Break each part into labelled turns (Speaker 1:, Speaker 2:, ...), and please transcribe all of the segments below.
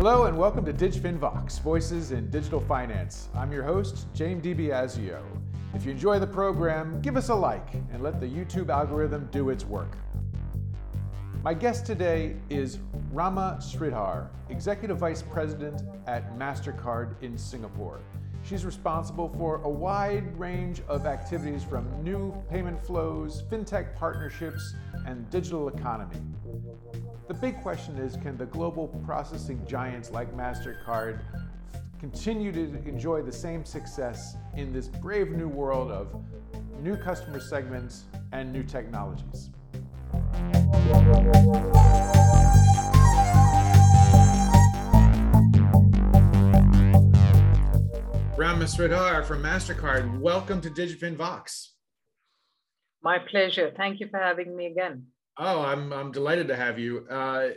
Speaker 1: Hello and welcome to DigFin Vox, Voices in Digital Finance. I'm your host, James DiBiasio. If you enjoy the program, give us a like and let the YouTube algorithm do its work. My guest today is Rama Sridhar, Executive Vice President at MasterCard in Singapore. She's responsible for a wide range of activities from new payment flows, fintech partnerships, and digital economy. The big question is can the global processing giants like MasterCard continue to enjoy the same success in this brave new world of new customer segments and new technologies? Ram from MasterCard, welcome to DigFin Vox.
Speaker 2: My pleasure. Thank you for having me again.
Speaker 1: Oh, I'm, I'm delighted to have you. Uh,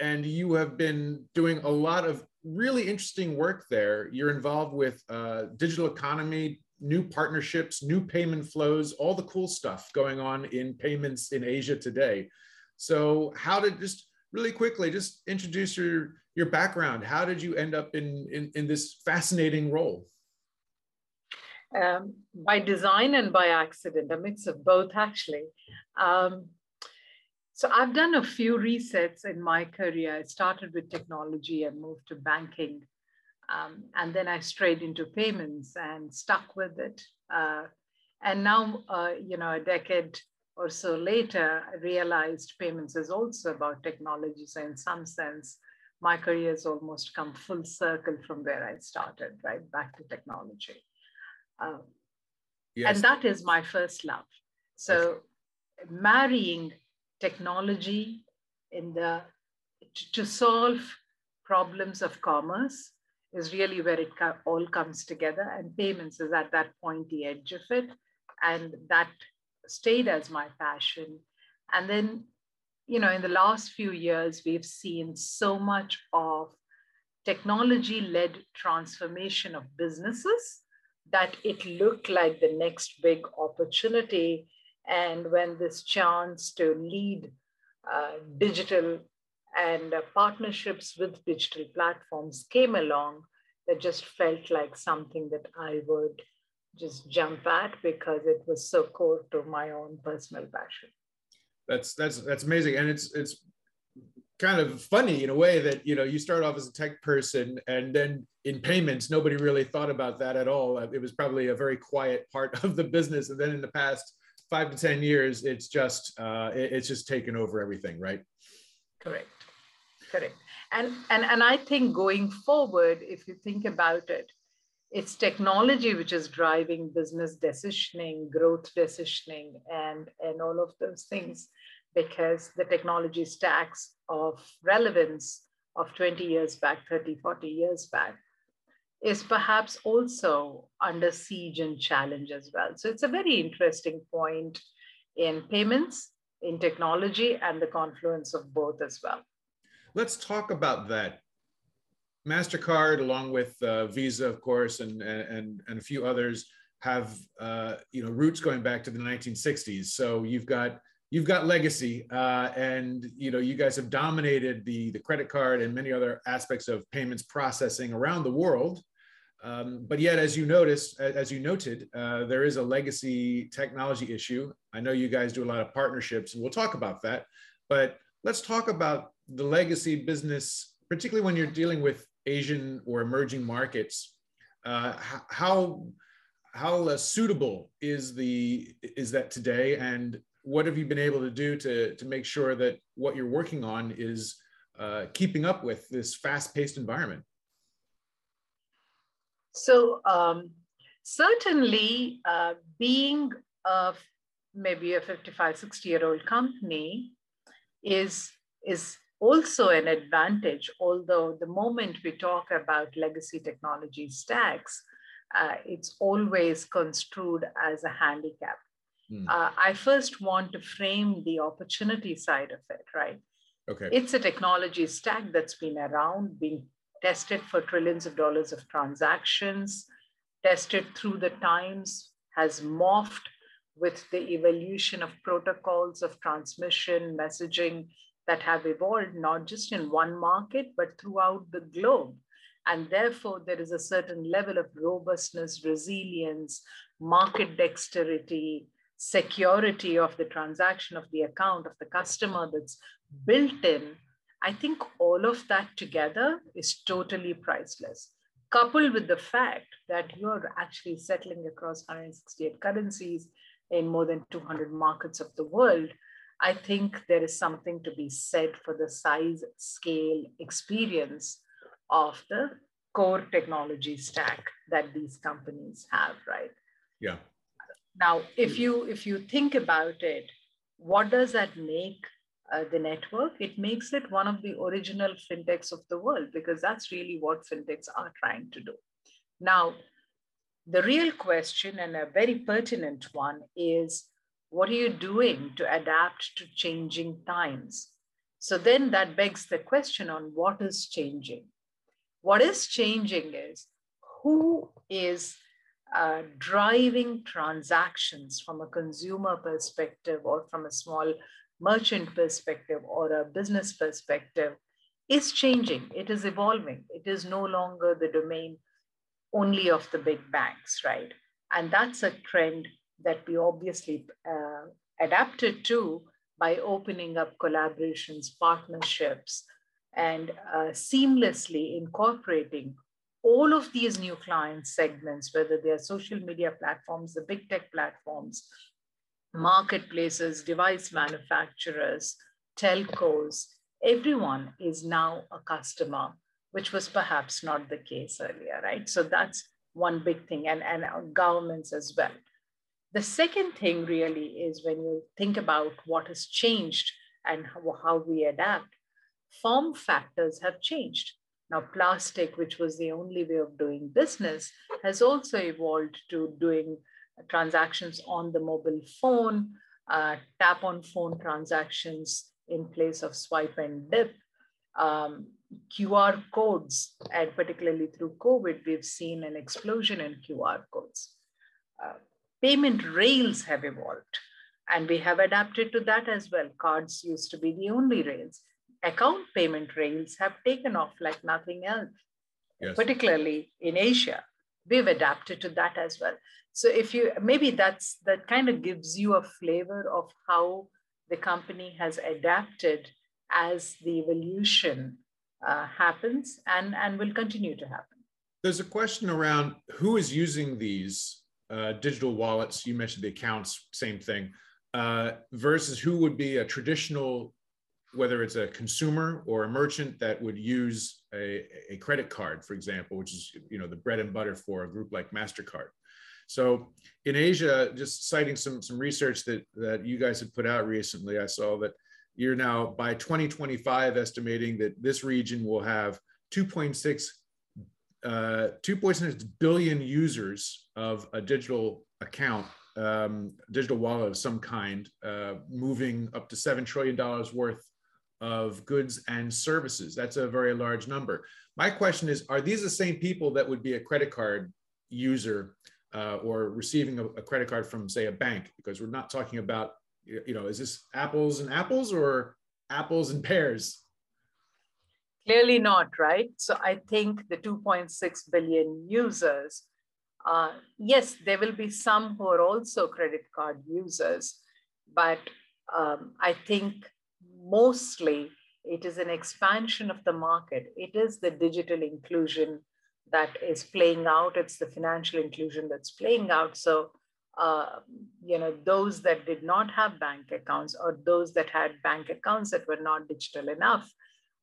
Speaker 1: and you have been doing a lot of really interesting work there. You're involved with uh, digital economy, new partnerships, new payment flows, all the cool stuff going on in payments in Asia today. So, how did just really quickly just introduce your your background? How did you end up in in, in this fascinating role?
Speaker 2: Um, by design and by accident, a mix of both, actually. Um, so I've done a few resets in my career. I started with technology and moved to banking. Um, and then I strayed into payments and stuck with it. Uh, and now, uh, you know, a decade or so later, I realized payments is also about technology. So in some sense, my career has almost come full circle from where I started, right? Back to technology. Uh, yes. And that is my first love. So marrying technology in the to solve problems of commerce is really where it all comes together and payments is at that pointy edge of it and that stayed as my passion. And then you know in the last few years we've seen so much of technology led transformation of businesses that it looked like the next big opportunity and when this chance to lead uh, digital and uh, partnerships with digital platforms came along, that just felt like something that I would just jump at because it was so core to my own personal passion.
Speaker 1: That's that's that's amazing, and it's it's kind of funny in a way that you know you start off as a tech person and then in payments nobody really thought about that at all. It was probably a very quiet part of the business. And then in the past five to ten years, it's just uh, it's just taken over everything, right?
Speaker 2: Correct, correct. And and and I think going forward, if you think about it, it's technology which is driving business decisioning, growth decisioning, and and all of those things, because the technology stacks of relevance of 20 years back, 30, 40 years back is perhaps also under siege and challenge as well. So it's a very interesting point in payments, in technology, and the confluence of both as well.
Speaker 1: Let's talk about that. MasterCard, along with uh, Visa, of course, and, and, and a few others, have uh, you know roots going back to the 1960s. So you've got you've got legacy, uh, and you know you guys have dominated the the credit card and many other aspects of payments processing around the world. Um, but yet, as you noticed, as you noted, uh, there is a legacy technology issue. I know you guys do a lot of partnerships, and we'll talk about that. But let's talk about the legacy business, particularly when you're dealing with Asian or emerging markets. Uh, how how uh, suitable is the is that today, and what have you been able to do to to make sure that what you're working on is uh, keeping up with this fast-paced environment?
Speaker 2: So um, certainly uh, being a, maybe a 55, 60 year old company is, is also an advantage, although the moment we talk about legacy technology stacks, uh, it's always construed as a handicap. Mm. Uh, I first want to frame the opportunity side of it, right? Okay. It's a technology stack that's been around, being tested for trillions of dollars of transactions, tested through the times, has morphed with the evolution of protocols of transmission, messaging, that have evolved not just in one market, but throughout the globe. And therefore, there is a certain level of robustness, resilience, market dexterity, security of the transaction of the account of the customer that's built in. I think all of that together is totally priceless. Coupled with the fact that you're actually settling across 168 currencies in more than 200 markets of the world, I think there is something to be said for the size, scale, experience of the core technology stack that these companies have, right?
Speaker 1: Yeah.
Speaker 2: Now, if you if you think about it, what does that make uh, the network? It makes it one of the original fintechs of the world because that's really what fintechs are trying to do. Now, the real question and a very pertinent one is what are you doing to adapt to changing times? So then that begs the question on what is changing. What is changing is who is uh, driving transactions from a consumer perspective or from a small merchant perspective or a business perspective is changing. It is evolving. It is no longer the domain only of the big banks, right? And that's a trend that we obviously uh, adapted to by opening up collaborations, partnerships, and uh, seamlessly incorporating all of these new client segments, whether they are social media platforms, the big tech platforms, marketplaces, device manufacturers, telcos, everyone is now a customer, which was perhaps not the case earlier, right? So that's one big thing, and, and uh, governments as well. The second thing really is when you think about what has changed and how, how we adapt, form factors have changed. Now, plastic, which was the only way of doing business, has also evolved to doing transactions on the mobile phone, uh, tap on phone transactions in place of swipe and dip. Um, QR codes, and particularly through COVID, we've seen an explosion in QR codes. Uh, payment rails have evolved and we have adapted to that as well. Cards used to be the only rails. Account payment rails have taken off like nothing else, yes. particularly in Asia. We've adapted to that as well. So if you maybe that's that kind of gives you a flavor of how the company has adapted as the evolution uh, happens and, and will continue to happen.
Speaker 1: There's a question around who is using these uh, digital wallets, you mentioned the accounts, same thing, uh, versus who would be a traditional, whether it's a consumer or a merchant that would use a, a credit card, for example, which is you know the bread and butter for a group like MasterCard. So in Asia, just citing some, some research that, that you guys had put out recently, I saw that you're now by 2025 estimating that this region will have 2.6 uh, 2.6 billion users of a digital account, um, digital wallet of some kind, uh, moving up to $7 trillion worth of goods and services. That's a very large number. My question is Are these the same people that would be a credit card user uh, or receiving a, a credit card from, say, a bank? Because we're not talking about, you know, is this apples and apples or apples and pears?
Speaker 2: Clearly not, right? So I think the 2.6 billion users, uh, yes, there will be some who are also credit card users, but um, I think mostly it is an expansion of the market. It is the digital inclusion that is playing out. It's the financial inclusion that's playing out. So, uh, you know, those that did not have bank accounts or those that had bank accounts that were not digital enough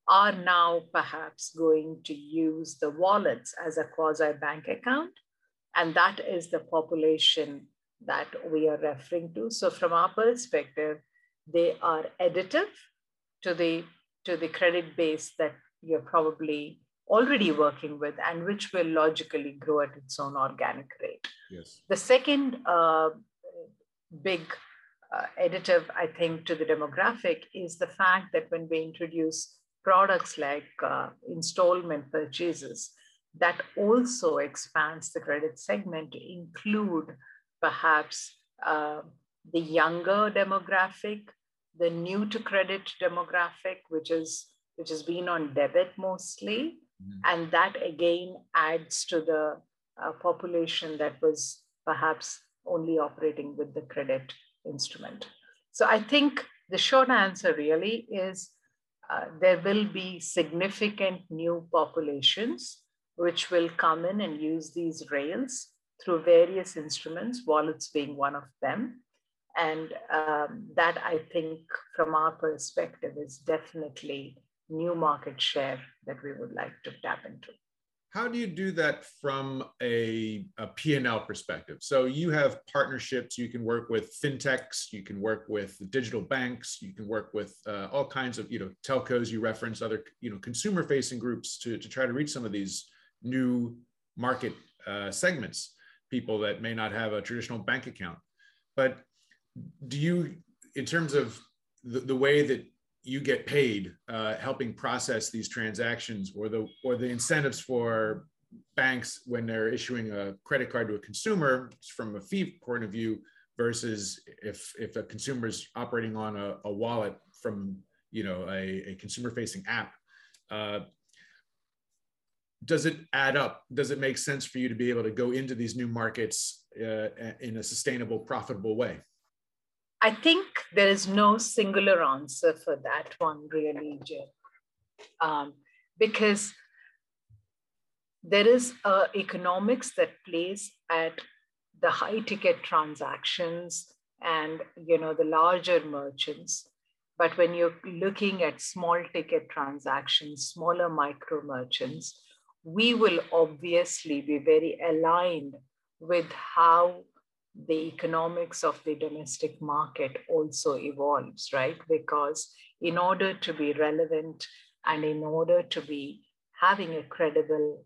Speaker 2: are now perhaps going to use the wallets as a quasi bank account. And that is the population that we are referring to. So from our perspective, they are additive to the, to the credit base that you're probably already working with and which will logically grow at its own organic rate.
Speaker 1: Yes.
Speaker 2: The second uh, big uh, additive, I think, to the demographic is the fact that when we introduce products like uh, installment purchases that also expands the credit segment to include perhaps uh, the younger demographic the new to credit demographic, which is which has been on debit mostly, mm-hmm. and that again adds to the uh, population that was perhaps only operating with the credit instrument. So I think the short answer really is uh, there will be significant new populations which will come in and use these rails through various instruments, wallets being one of them. And um, that I think from our perspective is definitely new market share that we would like to tap into.
Speaker 1: How do you do that from a, a P&L perspective? So you have partnerships, you can work with fintechs, you can work with digital banks, you can work with uh, all kinds of, you know, telcos, you reference other, you know, consumer facing groups to, to try to reach some of these new market uh, segments, people that may not have a traditional bank account. But do you, in terms of the, the way that you get paid uh, helping process these transactions or the or the incentives for banks when they're issuing a credit card to a consumer from a fee point of view versus if if a consumer is operating on a, a wallet from you know a, a consumer facing app uh, does it add up? Does it make sense for you to be able to go into these new markets uh, in a sustainable profitable way
Speaker 2: I think there is no singular answer for that one, really, Jim, um, because there is economics that plays at the high ticket transactions and you know the larger merchants. But when you're looking at small ticket transactions smaller micro merchants we will obviously be very aligned with how the economics of the domestic market also evolves, right? Because in order to be relevant and in order to be having a credible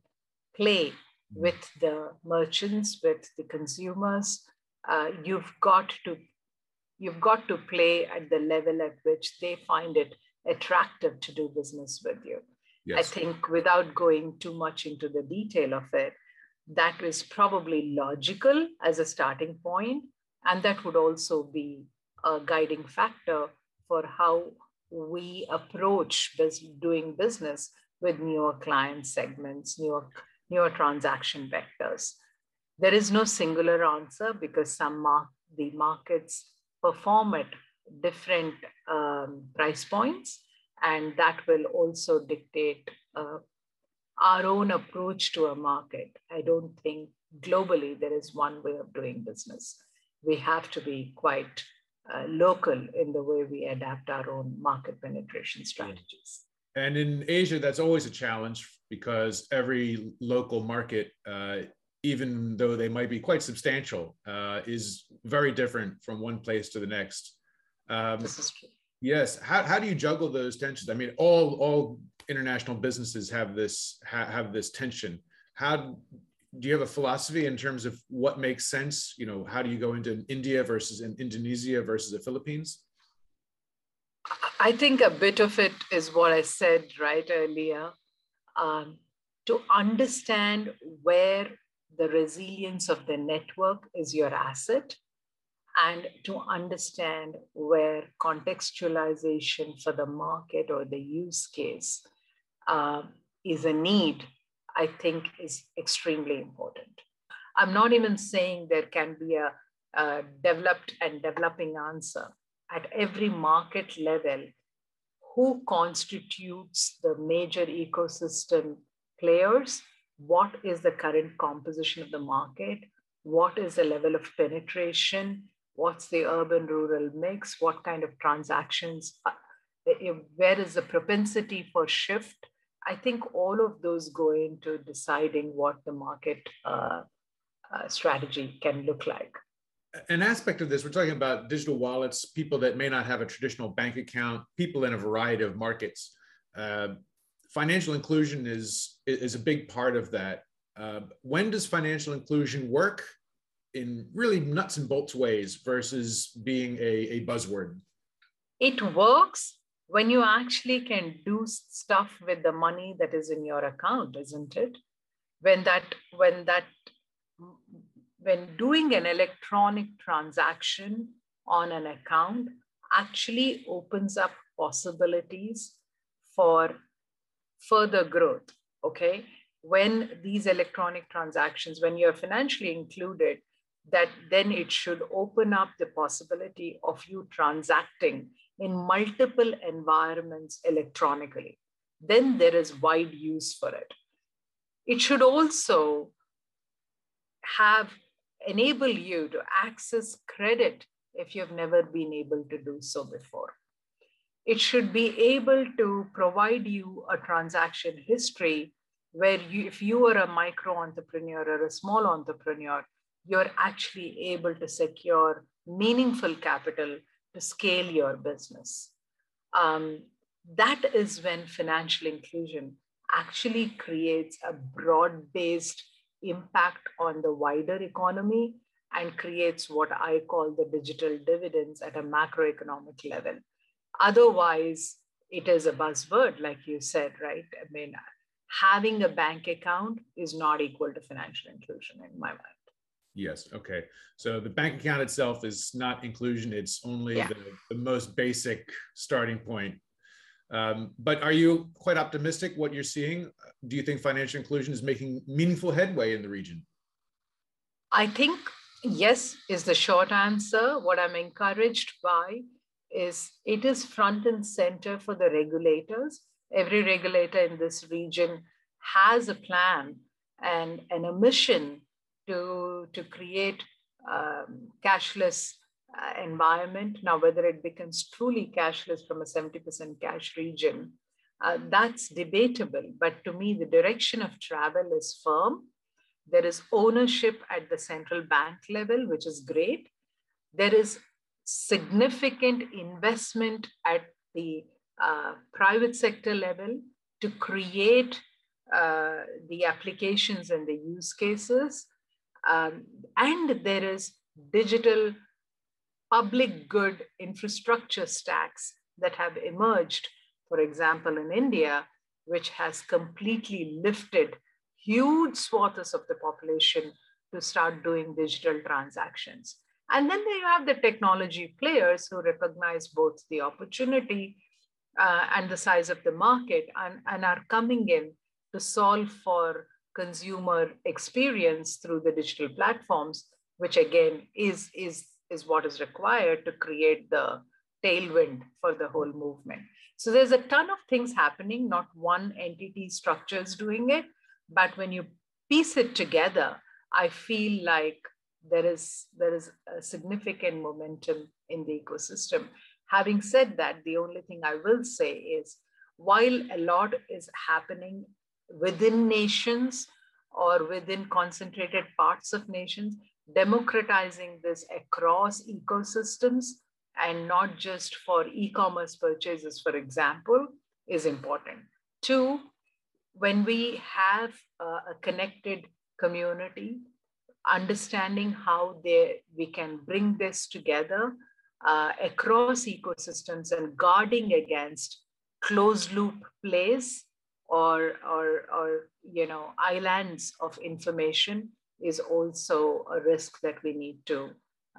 Speaker 2: play with the merchants, with the consumers, uh, you've got to you've got to play at the level at which they find it attractive to do business with you. Yes. I think without going too much into the detail of it, that is probably logical as a starting point, and that would also be a guiding factor for how we approach doing business with newer client segments, newer, newer transaction vectors. There is no singular answer because some mar- the markets perform at different um, price points, and that will also dictate uh, our own approach to a market. I don't think globally there is one way of doing business. We have to be quite uh, local in the way we adapt our own market penetration strategies.
Speaker 1: And in Asia, that's always a challenge because every local market, uh, even though they might be quite substantial, uh, is very different from one place to the next.
Speaker 2: Um, this is true.
Speaker 1: Yes. How, how do you juggle those tensions? I mean, all all international businesses have this ha, have this tension. How do you have a philosophy in terms of what makes sense? You know, how do you go into India versus in Indonesia versus the Philippines?
Speaker 2: I think a bit of it is what I said right earlier. Um, to understand where the resilience of the network is your asset and to understand where contextualization for the market or the use case uh, is a need, I think is extremely important. I'm not even saying there can be a, a developed and developing answer. At every market level, who constitutes the major ecosystem players? What is the current composition of the market? What is the level of penetration? What's the urban rural mix? What kind of transactions? Uh, where is the propensity for shift? I think all of those go into deciding what the market uh, uh, strategy can look like.
Speaker 1: An aspect of this, we're talking about digital wallets, people that may not have a traditional bank account, people in a variety of markets. Uh, financial inclusion is, is a big part of that. Uh, when does financial inclusion work in really nuts and bolts ways versus being a, a buzzword?
Speaker 2: It works when you actually can do stuff with the money that is in your account isn't it when that when that when doing an electronic transaction on an account actually opens up possibilities for further growth. Okay. When these electronic transactions, when you're financially included, that then it should open up the possibility of you transacting in multiple environments electronically. Then hmm. there is wide use for it. It should also have enable you to access credit if you've never been able to do so before. It should be able to provide you a transaction history where you, if you are a micro entrepreneur or a small entrepreneur, you're actually able to secure meaningful capital to scale your business. Um, that is when financial inclusion actually creates a broad based impact on the wider economy and creates what I call the digital dividends at a macroeconomic level. Otherwise, it is a buzzword, like you said, right? I mean, having a bank account is not equal to financial inclusion in my mind.
Speaker 1: Yes. Okay. So the bank account itself is not inclusion. It's only yeah. the, the, most basic starting point. Um, but are you quite optimistic what you're seeing? Do you think financial inclusion is making meaningful headway in the region?
Speaker 2: I think yes, is the short answer. What I'm encouraged by is it is front and center for the regulators. Every regulator in this region has a plan and, and a mission to, to create um, cashless uh, environment. Now, whether it becomes truly cashless from a 70% cash region, uh, that's debatable. But to me, the direction of travel is firm. There is ownership at the central bank level, which is great. There is significant investment at the uh, private sector level to create uh, the applications and the use cases um, and there is digital public good infrastructure stacks that have emerged, for example, in India, which has completely lifted huge swaths of the population to start doing digital transactions. And then you have the technology players who recognize both the opportunity uh, and the size of the market and, and are coming in to solve for consumer experience through the digital platforms, which again is, is, is what is required to create the tailwind for the whole movement. So there's a ton of things happening, not one entity structure is doing it, but when you piece it together, I feel like there is, there is a significant momentum in the ecosystem. Having said that, the only thing I will say is while a lot is happening within nations or within concentrated parts of nations, democratizing this across ecosystems and not just for e-commerce purchases, for example, is important. Two, when we have a connected community, understanding how they, we can bring this together uh, across ecosystems and guarding against closed loop plays or, or, or you know, islands of information is also a risk that we need to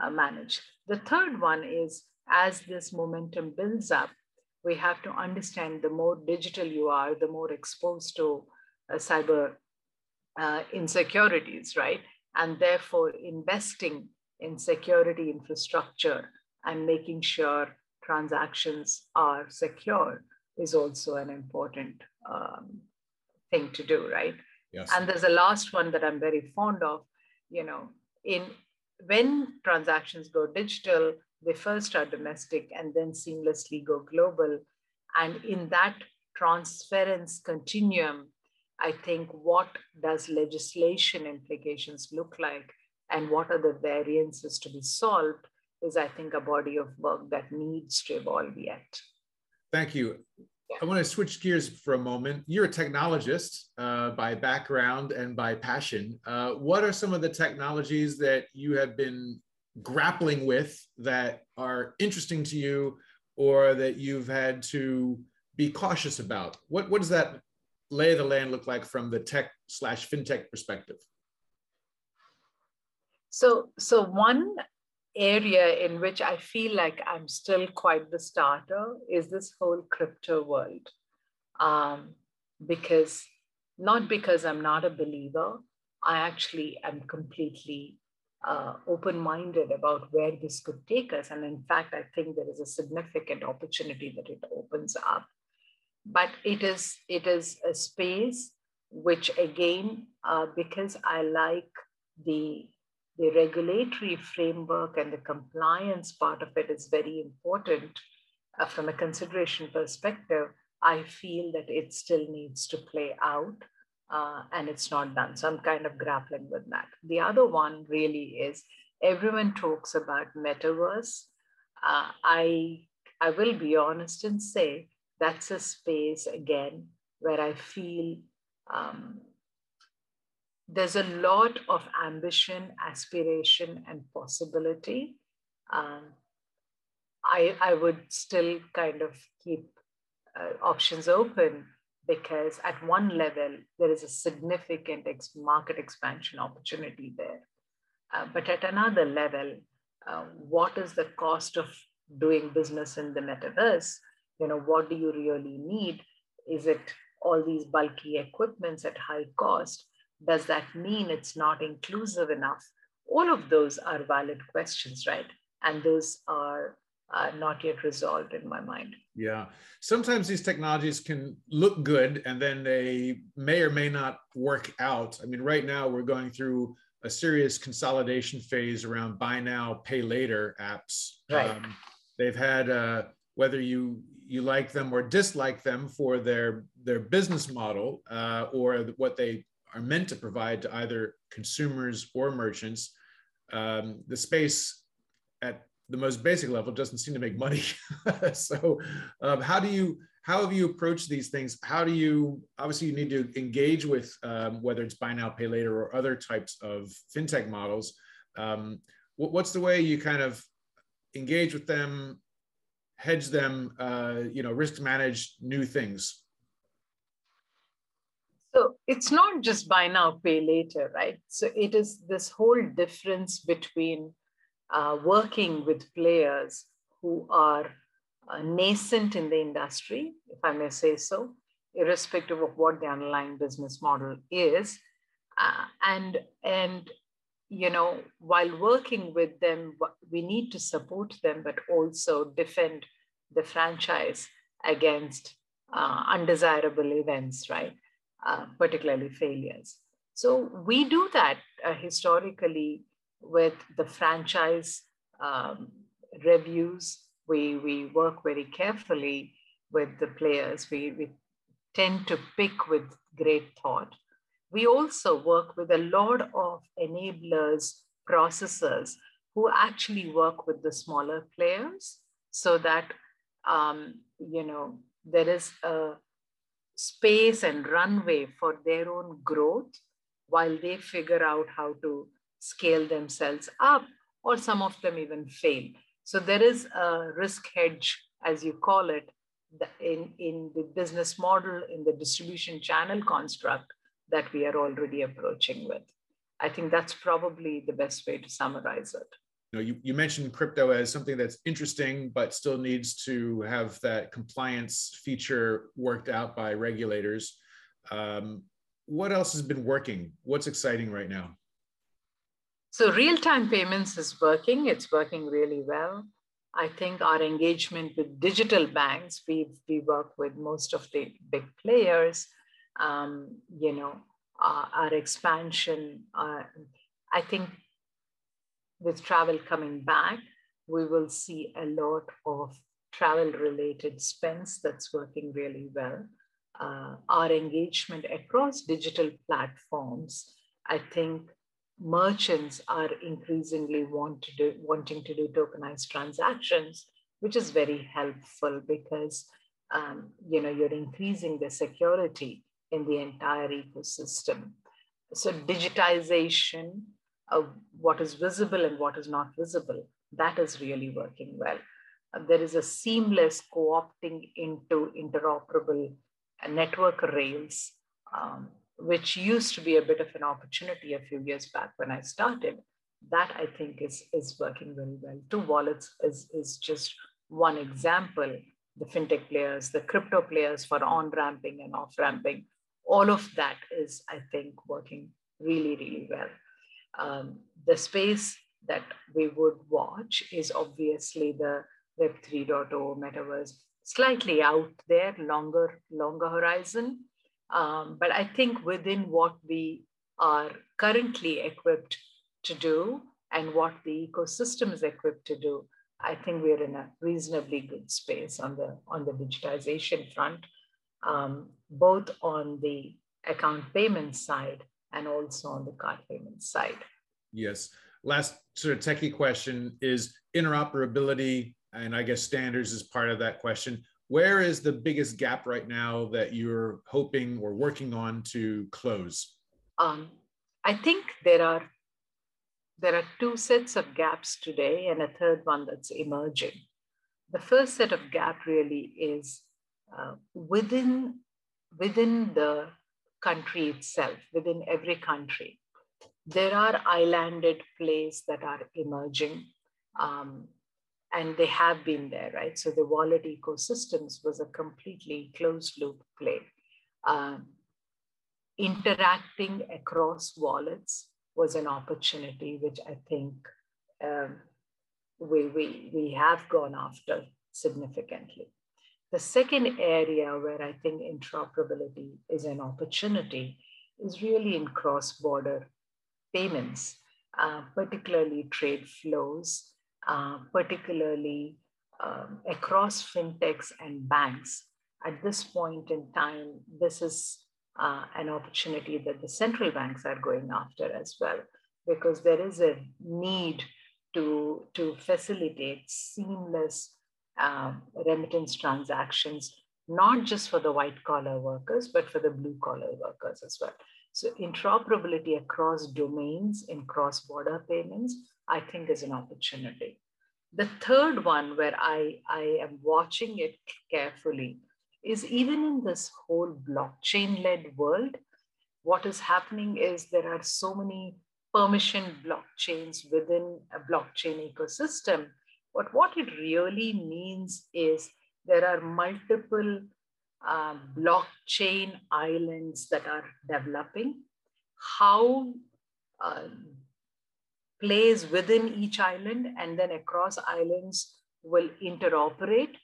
Speaker 2: uh, manage. The third one is as this momentum builds up, we have to understand the more digital you are, the more exposed to uh, cyber uh, insecurities, right? And therefore, investing in security infrastructure and making sure transactions are secure is also an important um, thing to do, right? Yes. And there's a last one that I'm very fond of. You know, in when transactions go digital, they first are domestic and then seamlessly go global. And in that transference continuum, I think what does legislation implications look like and what are the variances to be solved is, I think, a body of work that needs to evolve yet.
Speaker 1: Thank you. I want to switch gears for a moment. You're a technologist uh, by background and by passion. Uh, what are some of the technologies that you have been grappling with that are interesting to you or that you've had to be cautious about? What, what does that lay of the land look like from the tech slash fintech perspective?
Speaker 2: So, so one area in which I feel like I'm still quite the starter is this whole crypto world. Um, because not because I'm not a believer, I actually am completely uh, open minded about where this could take us. And in fact, I think there is a significant opportunity that it opens up. But it is, it is a space which, again, uh, because I like the, the regulatory framework and the compliance part of it is very important uh, from a consideration perspective. I feel that it still needs to play out uh, and it's not done. So I'm kind of grappling with that. The other one really is everyone talks about metaverse. Uh, I I will be honest and say that's a space again where I feel um, there's a lot of ambition, aspiration, and possibility. Um, I I would still kind of keep uh, options open because at one level, there is a significant ex- market expansion opportunity there. Uh, but at another level, uh, what is the cost of doing business in the metaverse? You know, what do you really need? Is it all these bulky equipments at high cost? Does that mean it's not inclusive enough? All of those are valid questions, right? And those are uh, not yet resolved in my mind.
Speaker 1: Yeah. Sometimes these technologies can look good and then they may or may not work out. I mean, right now we're going through a serious consolidation phase around buy now, pay later apps.
Speaker 2: Right. Um,
Speaker 1: they've had, uh, whether you you like them or dislike them for their their business model uh, or what they are meant to provide to either consumers or merchants, um, the space at the most basic level doesn't seem to make money. so um, how do you how have you approached these things? How do you obviously you need to engage with um, whether it's buy now pay later or other types of fintech models. Um, what, what's the way you kind of engage with them, hedge them, uh, you know, risk manage new things?
Speaker 2: So it's not just buy now pay later, right? So it is this whole difference between uh, working with players who are uh, nascent in the industry, if I may say so, irrespective of what the underlying business model is. Uh, and, and, you know, while working with them, we need to support them, but also defend the franchise against uh, undesirable events, right? Uh, particularly failures. So we do that uh, historically with the franchise um, reviews. We, we work very carefully with the players. We, we tend to pick with great thought. We also work with a lot of enablers, processors who actually work with the smaller players so that, um, you know, there is a space and runway for their own growth while they figure out how to scale themselves up, or some of them even fail. So there is a risk hedge, as you call it, in, in the business model, in the distribution channel construct that we are already approaching with. I think that's probably the best way to summarize it.
Speaker 1: You, know, you, you mentioned crypto as something that's interesting, but still needs to have that compliance feature worked out by regulators. Um, what else has been working? What's exciting right now?
Speaker 2: So real-time payments is working. It's working really well. I think our engagement with digital banks, we we work with most of the big players. Um, you know, uh, our expansion. Uh, I think with travel coming back, we will see a lot of travel-related spends that's working really well. Uh, our engagement across digital platforms, I think merchants are increasingly want to do, wanting to do tokenized transactions, which is very helpful because um, you know you're increasing the security in the entire ecosystem. So digitization of what is visible and what is not visible, that is really working well. Uh, there is a seamless co-opting into interoperable network rails um, which used to be a bit of an opportunity a few years back when I started. that I think is, is working very well. Two wallets is, is just one example. The fintech players, the crypto players for on ramping and off ramping, all of that is, I think, working really, really well. Um, the space that we would watch is obviously the Web 3.0 metaverse, slightly out there, longer, longer horizon. Um, but I think within what we are currently equipped to do and what the ecosystem is equipped to do, I think we're in a reasonably good space on the on the digitization front, um, both on the account payment side and also on the card payment side.
Speaker 1: Yes. Last sort of techie question is interoperability, and I guess standards is part of that question. Where is the biggest gap right now that you're hoping or working on to close?
Speaker 2: Um, I think there are there are two sets of gaps today and a third one that's emerging. The first set of gap really is uh, within, within the country itself, within every country. There are islanded plays that are emerging um, and they have been there, right? So the wallet ecosystems was a completely closed loop play. Um, interacting across wallets was an opportunity which I think um, we, we, we have gone after significantly. The second area where I think interoperability is an opportunity is really in cross border payments, uh, particularly trade flows, uh, particularly um, across fintechs and banks. At this point in time, this is uh, an opportunity that the central banks are going after as well, because there is a need to, to facilitate seamless um, remittance transactions, not just for the white collar workers, but for the blue collar workers as well. So interoperability across domains in cross-border payments, I think is an opportunity. The third one where I, I am watching it carefully is even in this whole blockchain led world, what is happening is there are so many permission blockchains within a blockchain ecosystem. But what it really means is there are multiple uh, blockchain islands that are developing. How uh, plays within each island and then across islands will interoperate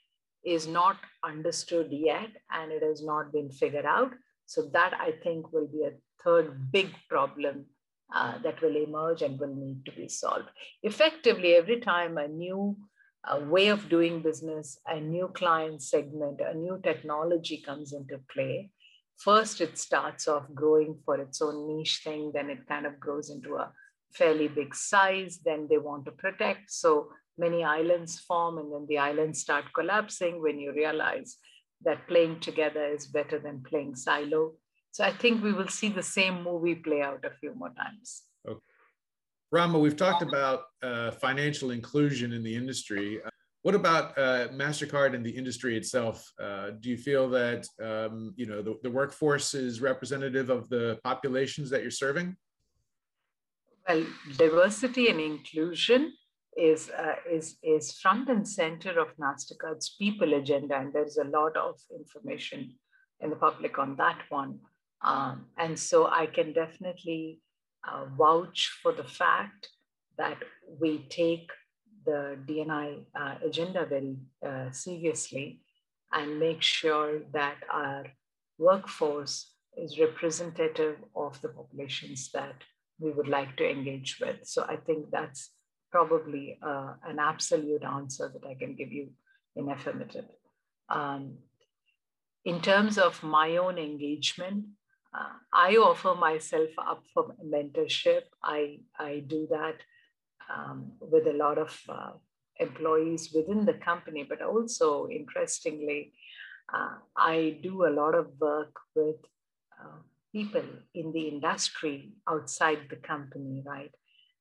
Speaker 2: is not understood yet and it has not been figured out. So that I think will be a third big problem uh, that will emerge and will need to be solved. Effectively, every time a new uh, way of doing business, a new client segment, a new technology comes into play, first it starts off growing for its own niche thing, then it kind of grows into a fairly big size, then they want to protect. So many islands form and then the islands start collapsing when you realize that playing together is better than playing silo. So I think we will see the same movie play out a few more times.
Speaker 1: Okay. Rama, we've talked about uh, financial inclusion in the industry. Uh, what about uh, Mastercard and the industry itself? Uh, do you feel that um, you know the, the workforce is representative of the populations that you're serving?
Speaker 2: Well, diversity and inclusion is, uh, is, is front and center of MasterCard's people agenda. And there's a lot of information in the public on that one. Um, and so I can definitely uh, vouch for the fact that we take the DNI uh, agenda very uh, seriously and make sure that our workforce is representative of the populations that we would like to engage with. So I think that's probably uh, an absolute answer that I can give you in affirmative. Um, in terms of my own engagement, uh, I offer myself up for mentorship. I, I do that um, with a lot of uh, employees within the company, but also interestingly, uh, I do a lot of work with uh, people in the industry outside the company, right?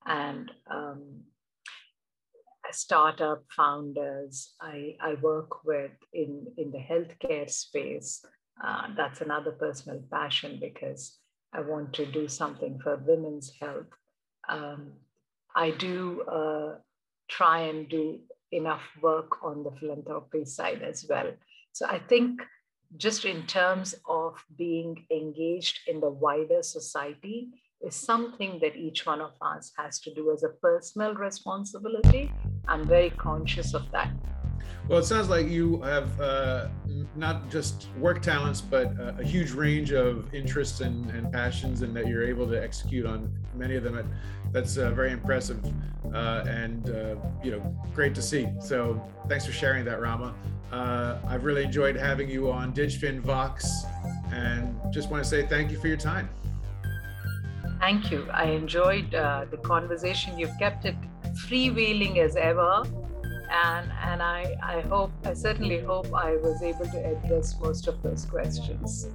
Speaker 2: And um, startup founders I, I work with in, in the healthcare space. Uh, that's another personal passion because I want to do something for women's health. Um, I do uh, try and do enough work on the philanthropy side as well. So I think just in terms of being engaged in the wider society is something that each one of us has to do as a personal responsibility. I'm very conscious of that.
Speaker 1: Well, it sounds like you have uh, not just work talents, but a, a huge range of interests and, and, passions, and that you're able to execute on many of them. That's uh, very impressive uh, and uh, you know great to see. So thanks for sharing that, Rama. Uh, I've really enjoyed having you on DigFin Vox, and just want to say thank you for your time.
Speaker 2: Thank you. I enjoyed uh, the conversation. You've kept it freewheeling as ever and and I I hope I certainly hope I was able to address most of those questions.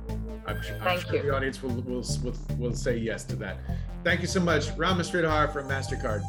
Speaker 1: I'm sure, Thank I'm sure you. The audience will, will will will say yes to that. Thank you so much, Rama Sridhar from Mastercard.